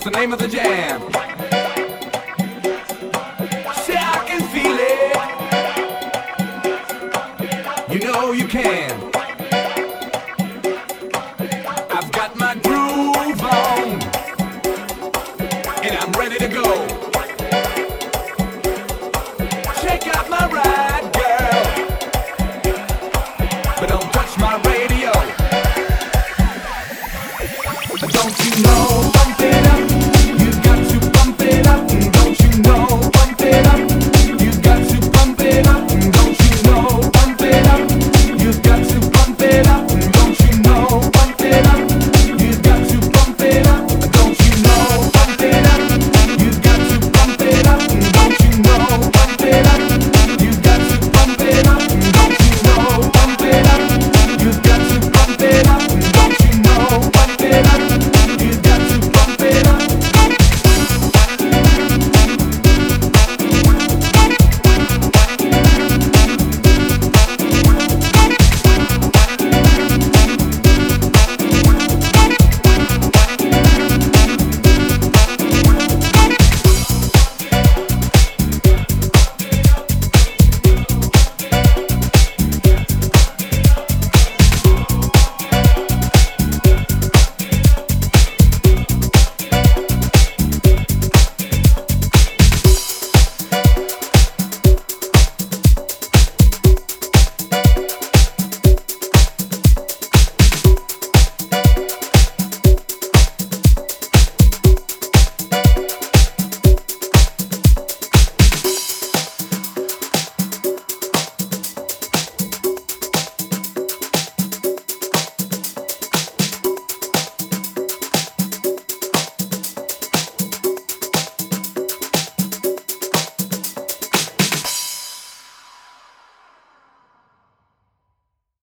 What's the name of the jam? Say I can feel it. You know you can. I've got my groove on, and I'm ready to go. Shake out my ride, girl, but don't touch my radio. Don't you know?